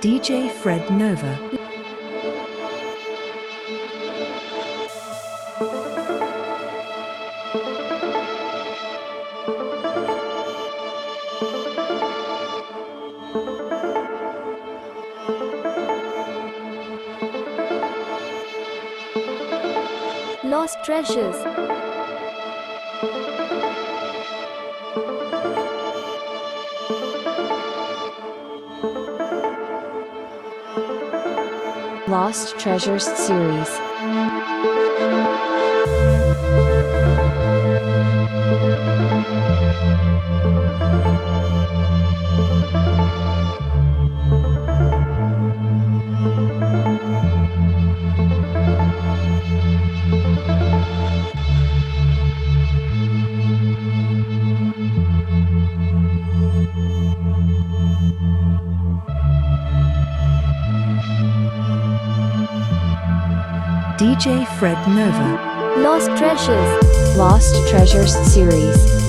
DJ Fred Nova. Lost treasures. Lost Treasures series. Fred Nova. Lost treasures. Lost Treasures series.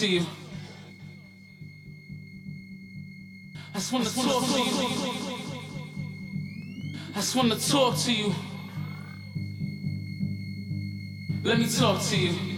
to you. I just wanna talk to you. I just wanna talk to you. Let me talk to you.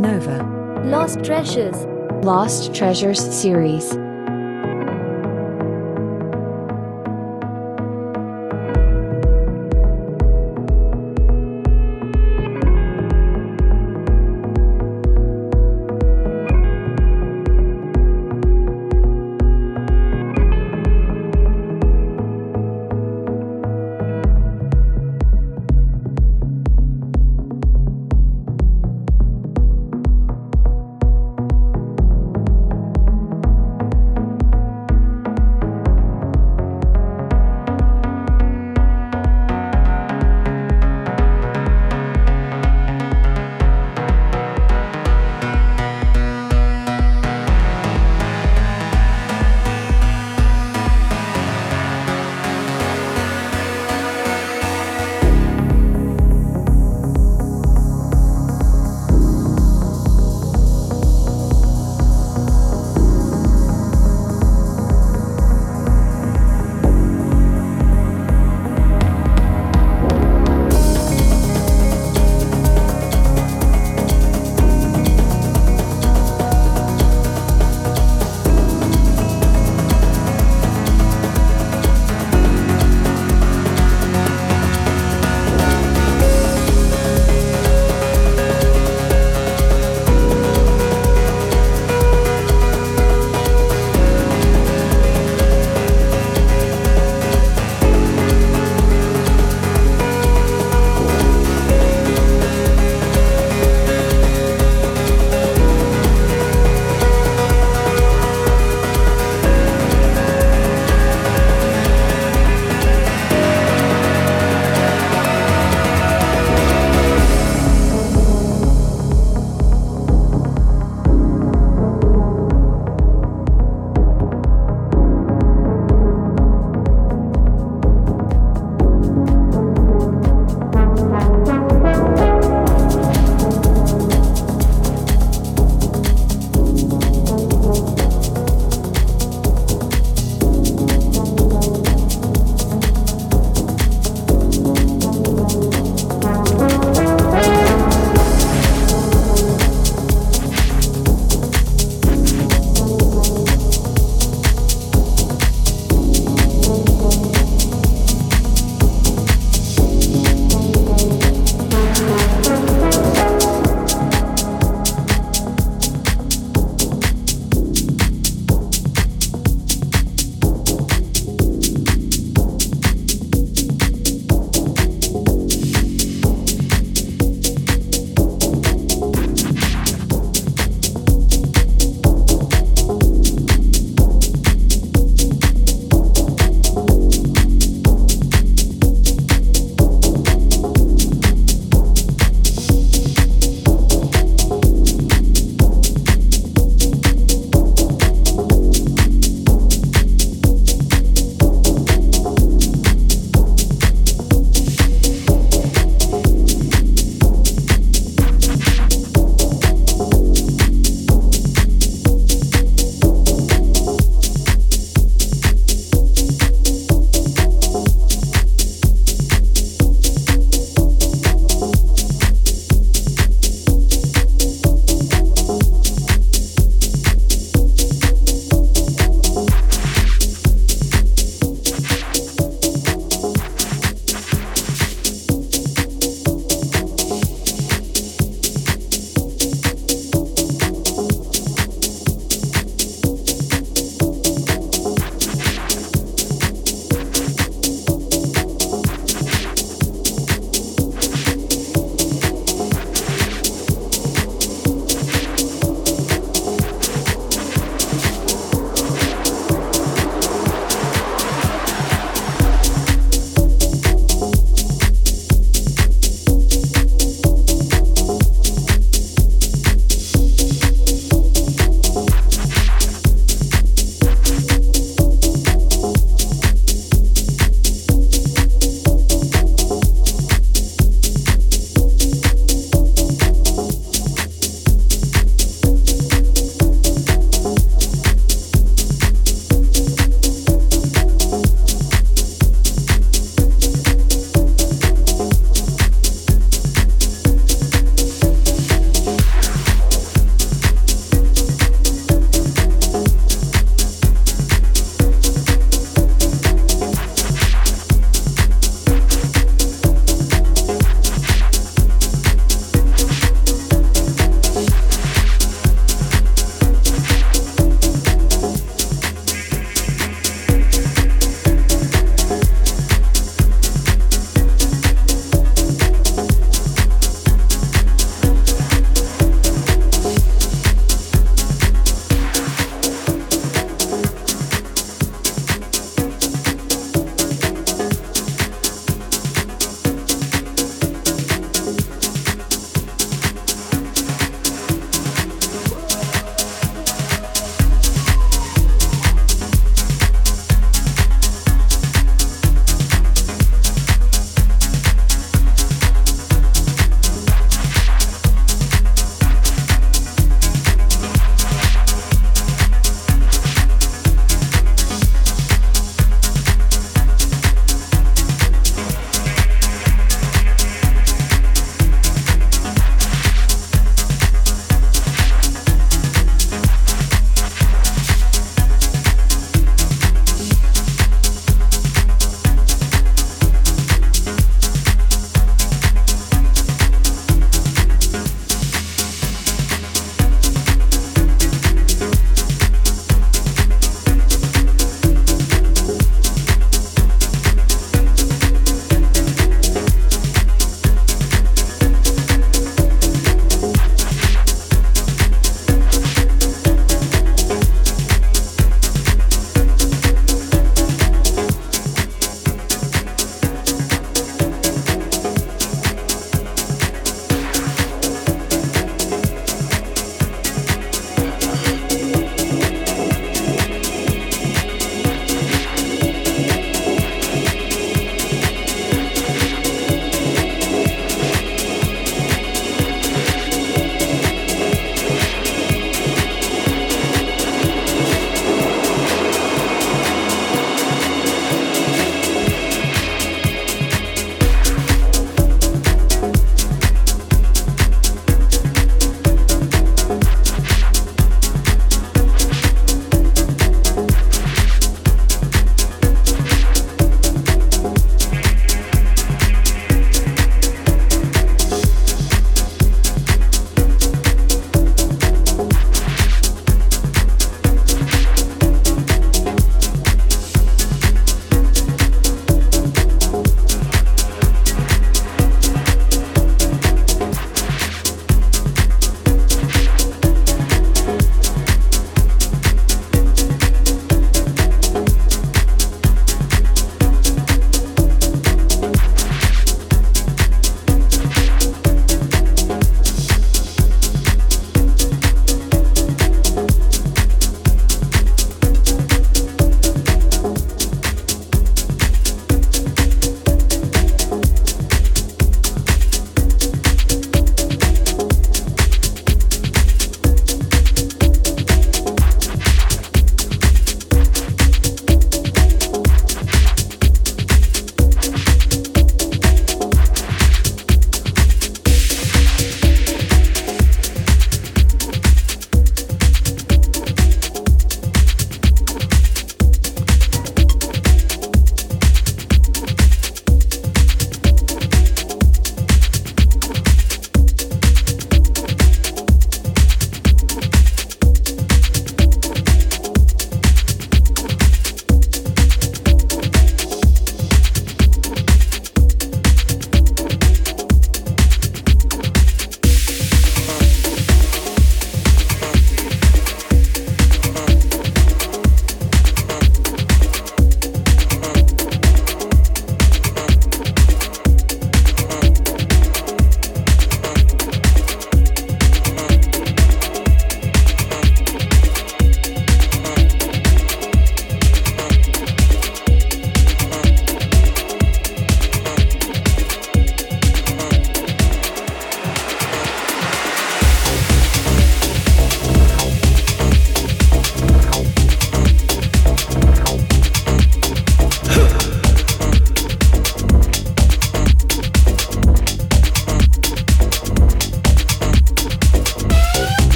Nova. Lost Treasures. Lost Treasures series.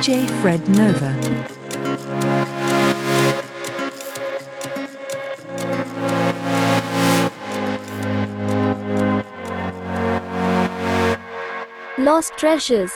DJ Fred Nova. Lost treasures.